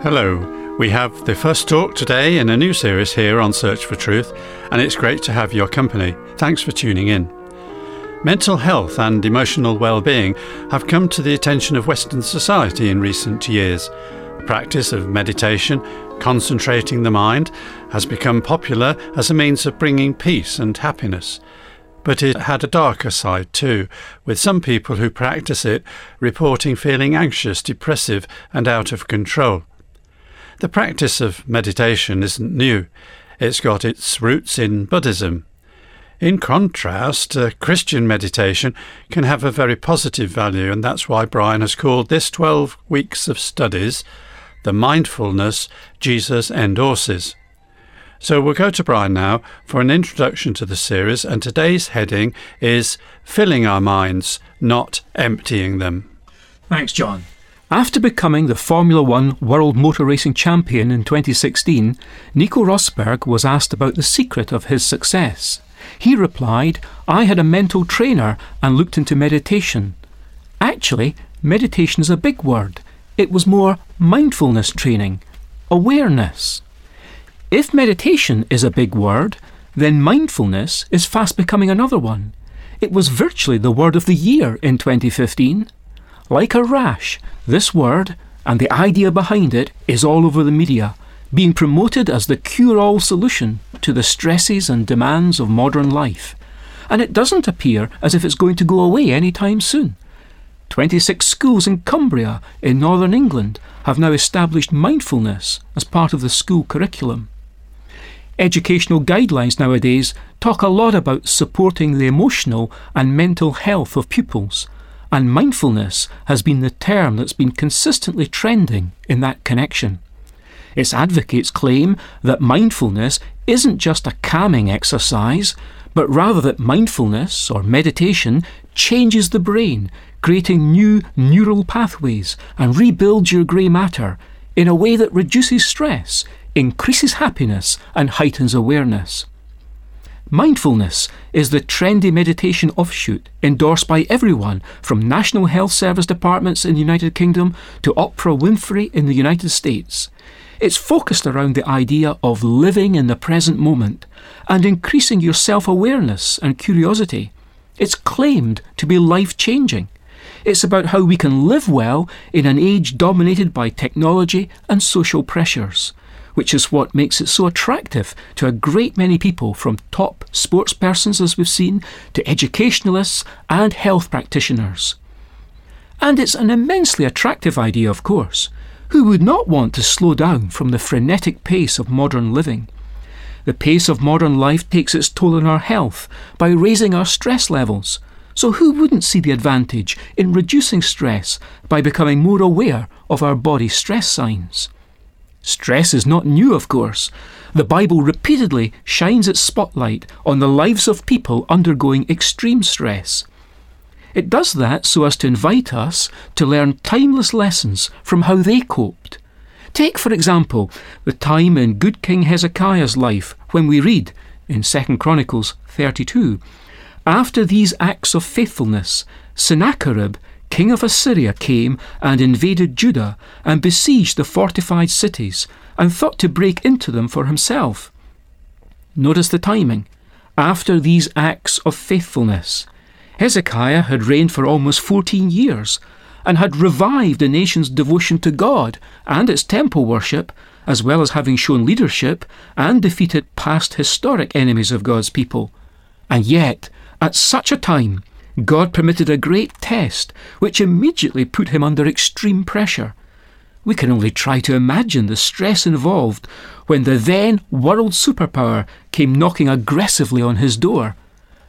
Hello. We have the first talk today in a new series here on Search for Truth, and it's great to have your company. Thanks for tuning in. Mental health and emotional well-being have come to the attention of Western society in recent years. The practice of meditation, concentrating the mind, has become popular as a means of bringing peace and happiness. But it had a darker side too, with some people who practice it reporting feeling anxious, depressive, and out of control. The practice of meditation isn't new. It's got its roots in Buddhism. In contrast, Christian meditation can have a very positive value, and that's why Brian has called this 12 weeks of studies the mindfulness Jesus endorses. So we'll go to Brian now for an introduction to the series, and today's heading is Filling Our Minds, Not Emptying Them. Thanks, John. After becoming the Formula One World Motor Racing Champion in 2016, Nico Rosberg was asked about the secret of his success. He replied, I had a mental trainer and looked into meditation. Actually, meditation is a big word. It was more mindfulness training, awareness. If meditation is a big word, then mindfulness is fast becoming another one. It was virtually the word of the year in 2015. Like a rash, this word and the idea behind it is all over the media, being promoted as the cure all solution to the stresses and demands of modern life. And it doesn't appear as if it's going to go away any time soon. 26 schools in Cumbria, in northern England, have now established mindfulness as part of the school curriculum. Educational guidelines nowadays talk a lot about supporting the emotional and mental health of pupils, and mindfulness has been the term that's been consistently trending in that connection. Its advocates claim that mindfulness isn't just a calming exercise, but rather that mindfulness or meditation changes the brain, creating new neural pathways and rebuilds your grey matter in a way that reduces stress, increases happiness, and heightens awareness. Mindfulness is the trendy meditation offshoot endorsed by everyone from National Health Service departments in the United Kingdom to Oprah Winfrey in the United States. It's focused around the idea of living in the present moment and increasing your self awareness and curiosity. It's claimed to be life changing. It's about how we can live well in an age dominated by technology and social pressures which is what makes it so attractive to a great many people from top sports persons, as we've seen, to educationalists and health practitioners. And it's an immensely attractive idea, of course. Who would not want to slow down from the frenetic pace of modern living? The pace of modern life takes its toll on our health by raising our stress levels. So, who wouldn't see the advantage in reducing stress by becoming more aware of our body's stress signs? Stress is not new, of course. The Bible repeatedly shines its spotlight on the lives of people undergoing extreme stress. It does that so as to invite us to learn timeless lessons from how they coped. Take, for example, the time in good King Hezekiah's life when we read in 2 Chronicles 32 After these acts of faithfulness, Sennacherib king of Assyria came and invaded Judah and besieged the fortified cities and thought to break into them for himself. Notice the timing. After these acts of faithfulness, Hezekiah had reigned for almost 14 years and had revived the nation's devotion to God and its temple worship, as well as having shown leadership and defeated past historic enemies of God's people. And yet, at such a time, God permitted a great test, which immediately put him under extreme pressure. We can only try to imagine the stress involved when the then world superpower came knocking aggressively on his door.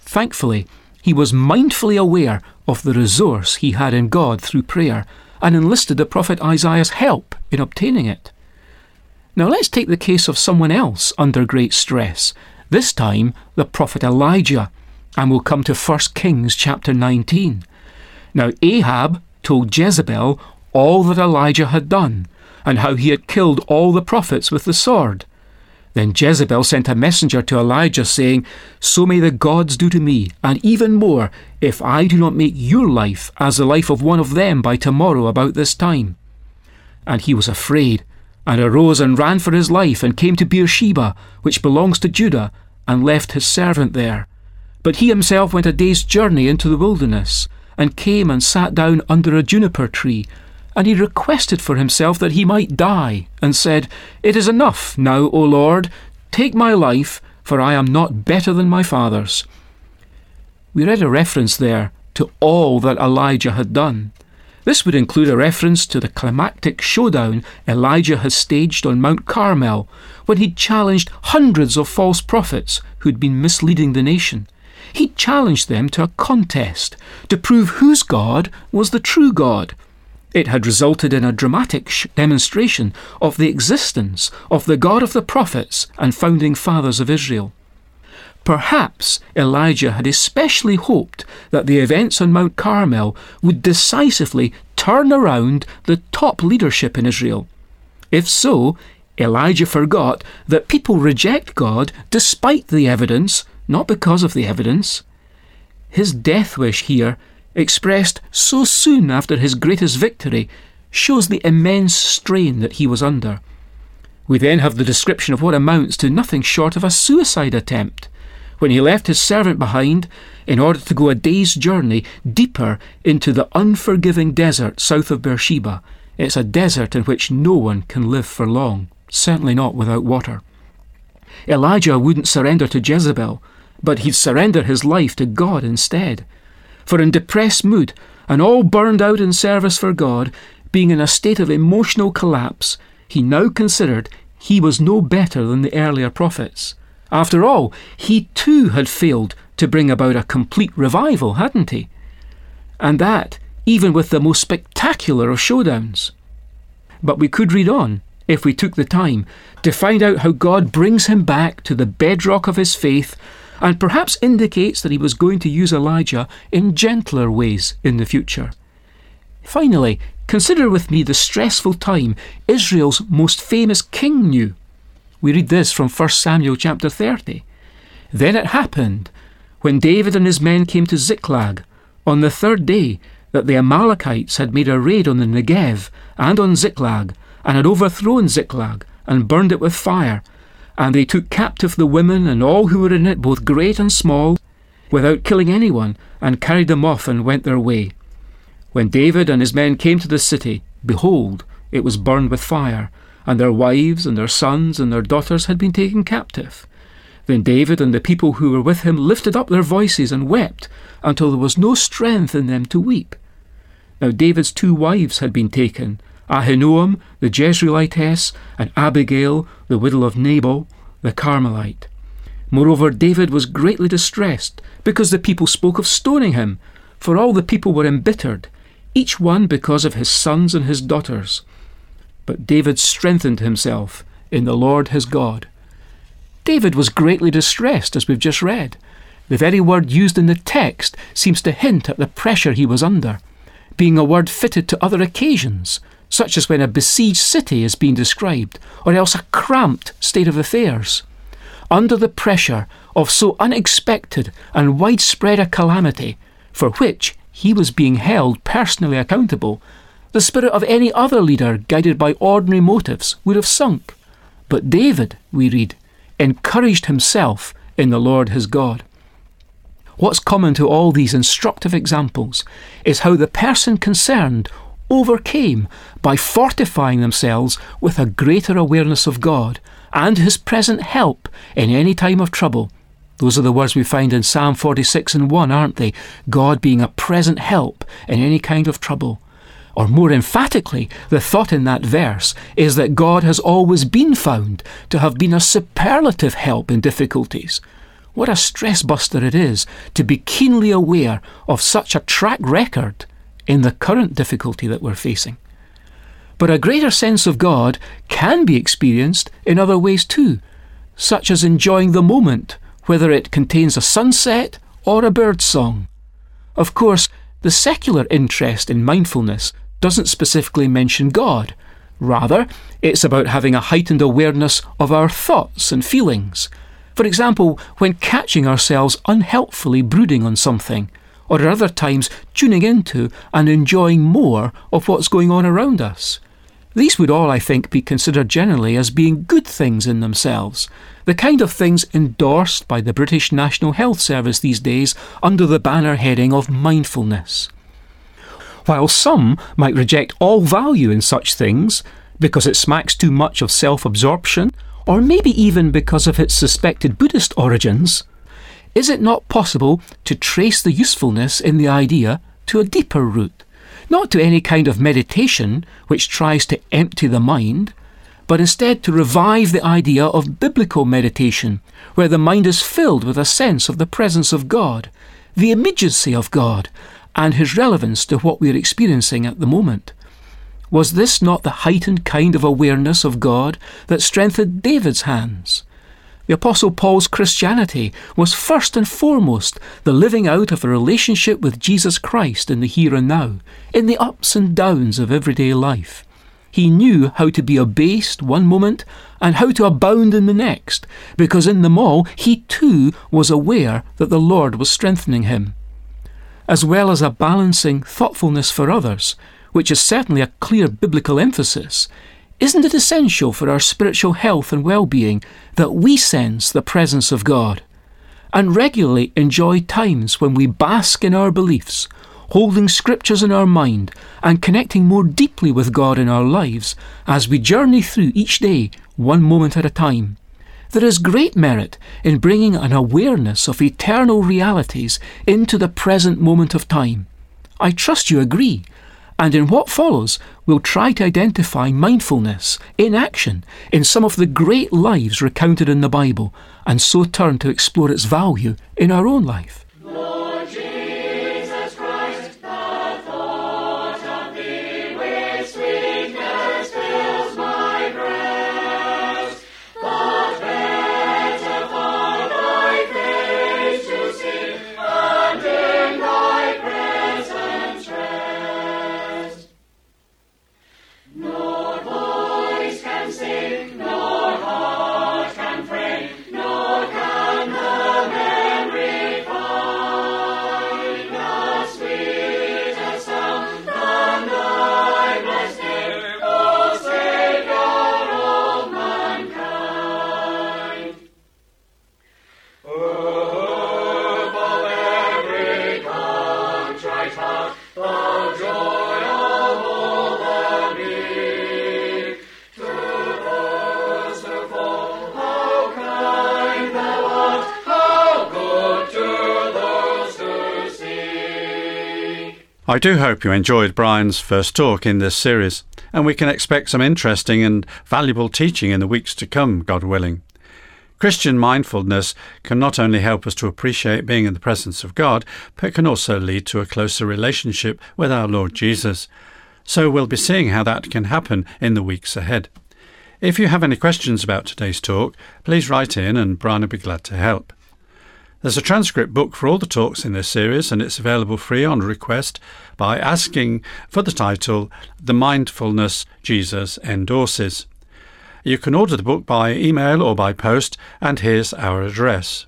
Thankfully, he was mindfully aware of the resource he had in God through prayer and enlisted the prophet Isaiah's help in obtaining it. Now let's take the case of someone else under great stress, this time the prophet Elijah and we'll come to 1 Kings chapter 19. Now, Ahab told Jezebel all that Elijah had done, and how he had killed all the prophets with the sword. Then Jezebel sent a messenger to Elijah, saying, So may the gods do to me, and even more, if I do not make your life as the life of one of them by tomorrow about this time. And he was afraid, and arose and ran for his life, and came to Beersheba, which belongs to Judah, and left his servant there. But he himself went a day's journey into the wilderness, and came and sat down under a juniper tree. And he requested for himself that he might die, and said, It is enough now, O Lord, take my life, for I am not better than my fathers. We read a reference there to all that Elijah had done. This would include a reference to the climactic showdown Elijah has staged on Mount Carmel when he challenged hundreds of false prophets who'd been misleading the nation. He challenged them to a contest to prove whose God was the true God. It had resulted in a dramatic demonstration of the existence of the God of the prophets and founding fathers of Israel. Perhaps Elijah had especially hoped that the events on Mount Carmel would decisively turn around the top leadership in Israel. If so, Elijah forgot that people reject God despite the evidence, not because of the evidence. His death wish here, expressed so soon after his greatest victory, shows the immense strain that he was under. We then have the description of what amounts to nothing short of a suicide attempt when he left his servant behind in order to go a day's journey deeper into the unforgiving desert south of Beersheba. It's a desert in which no one can live for long, certainly not without water. Elijah wouldn't surrender to Jezebel, but he'd surrender his life to God instead. For in depressed mood, and all burned out in service for God, being in a state of emotional collapse, he now considered he was no better than the earlier prophets. After all, he too had failed to bring about a complete revival, hadn't he? And that, even with the most spectacular of showdowns. But we could read on, if we took the time, to find out how God brings him back to the bedrock of his faith and perhaps indicates that he was going to use Elijah in gentler ways in the future. Finally, consider with me the stressful time Israel's most famous king knew. We read this from 1 Samuel chapter 30. Then it happened, when David and his men came to Ziklag, on the third day, that the Amalekites had made a raid on the Negev and on Ziklag, and had overthrown Ziklag, and burned it with fire. And they took captive the women and all who were in it, both great and small, without killing anyone, and carried them off and went their way. When David and his men came to the city, behold, it was burned with fire, and their wives and their sons and their daughters had been taken captive. Then David and the people who were with him lifted up their voices and wept until there was no strength in them to weep. Now David's two wives had been taken, Ahinoam the Jezreelitess, and Abigail the widow of Nabal the Carmelite. Moreover, David was greatly distressed because the people spoke of stoning him, for all the people were embittered, each one because of his sons and his daughters. But David strengthened himself in the Lord his God. David was greatly distressed, as we've just read. The very word used in the text seems to hint at the pressure he was under, being a word fitted to other occasions, such as when a besieged city is being described, or else a cramped state of affairs. Under the pressure of so unexpected and widespread a calamity, for which he was being held personally accountable, the spirit of any other leader, guided by ordinary motives, would have sunk. But David, we read, encouraged himself in the Lord his God. What's common to all these instructive examples is how the person concerned overcame by fortifying themselves with a greater awareness of God and His present help in any time of trouble. Those are the words we find in Psalm 46 and 1, aren't they? God being a present help in any kind of trouble. Or more emphatically, the thought in that verse is that God has always been found to have been a superlative help in difficulties. What a stress buster it is to be keenly aware of such a track record in the current difficulty that we're facing. But a greater sense of God can be experienced in other ways too, such as enjoying the moment, whether it contains a sunset or a bird song. Of course, the secular interest in mindfulness doesn't specifically mention God. Rather, it's about having a heightened awareness of our thoughts and feelings. For example, when catching ourselves unhelpfully brooding on something, or at other times tuning into and enjoying more of what's going on around us. These would all, I think, be considered generally as being good things in themselves, the kind of things endorsed by the British National Health Service these days under the banner heading of mindfulness. While some might reject all value in such things because it smacks too much of self absorption, or maybe even because of its suspected Buddhist origins, is it not possible to trace the usefulness in the idea to a deeper root? Not to any kind of meditation which tries to empty the mind, but instead to revive the idea of biblical meditation, where the mind is filled with a sense of the presence of God, the immediacy of God, and his relevance to what we are experiencing at the moment. Was this not the heightened kind of awareness of God that strengthened David's hands? The Apostle Paul's Christianity was first and foremost the living out of a relationship with Jesus Christ in the here and now, in the ups and downs of everyday life. He knew how to be abased one moment and how to abound in the next, because in them all he too was aware that the Lord was strengthening him. As well as a balancing thoughtfulness for others, which is certainly a clear biblical emphasis, isn't it essential for our spiritual health and well being that we sense the presence of God and regularly enjoy times when we bask in our beliefs, holding scriptures in our mind and connecting more deeply with God in our lives as we journey through each day one moment at a time? There is great merit in bringing an awareness of eternal realities into the present moment of time. I trust you agree and in what follows, we'll try to identify mindfulness in action in some of the great lives recounted in the Bible, and so turn to explore its value in our own life. I do hope you enjoyed Brian's first talk in this series, and we can expect some interesting and valuable teaching in the weeks to come, God willing. Christian mindfulness can not only help us to appreciate being in the presence of God, but can also lead to a closer relationship with our Lord Jesus. So we'll be seeing how that can happen in the weeks ahead. If you have any questions about today's talk, please write in and Brian will be glad to help. There's a transcript book for all the talks in this series, and it's available free on request by asking for the title The Mindfulness Jesus Endorses. You can order the book by email or by post, and here's our address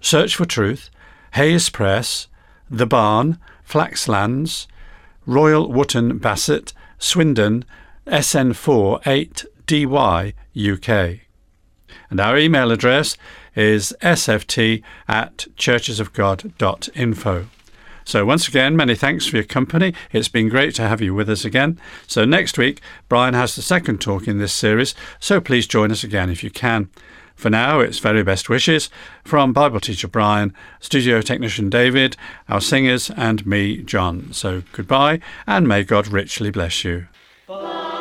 Search for Truth, Hayes Press, The Barn, Flaxlands, Royal Wootton Bassett, Swindon, SN4 8DY, UK. And our email address is sft at churchesofgod.info. So, once again, many thanks for your company. It's been great to have you with us again. So, next week, Brian has the second talk in this series, so please join us again if you can. For now, it's very best wishes from Bible teacher Brian, studio technician David, our singers, and me, John. So, goodbye, and may God richly bless you. Bye.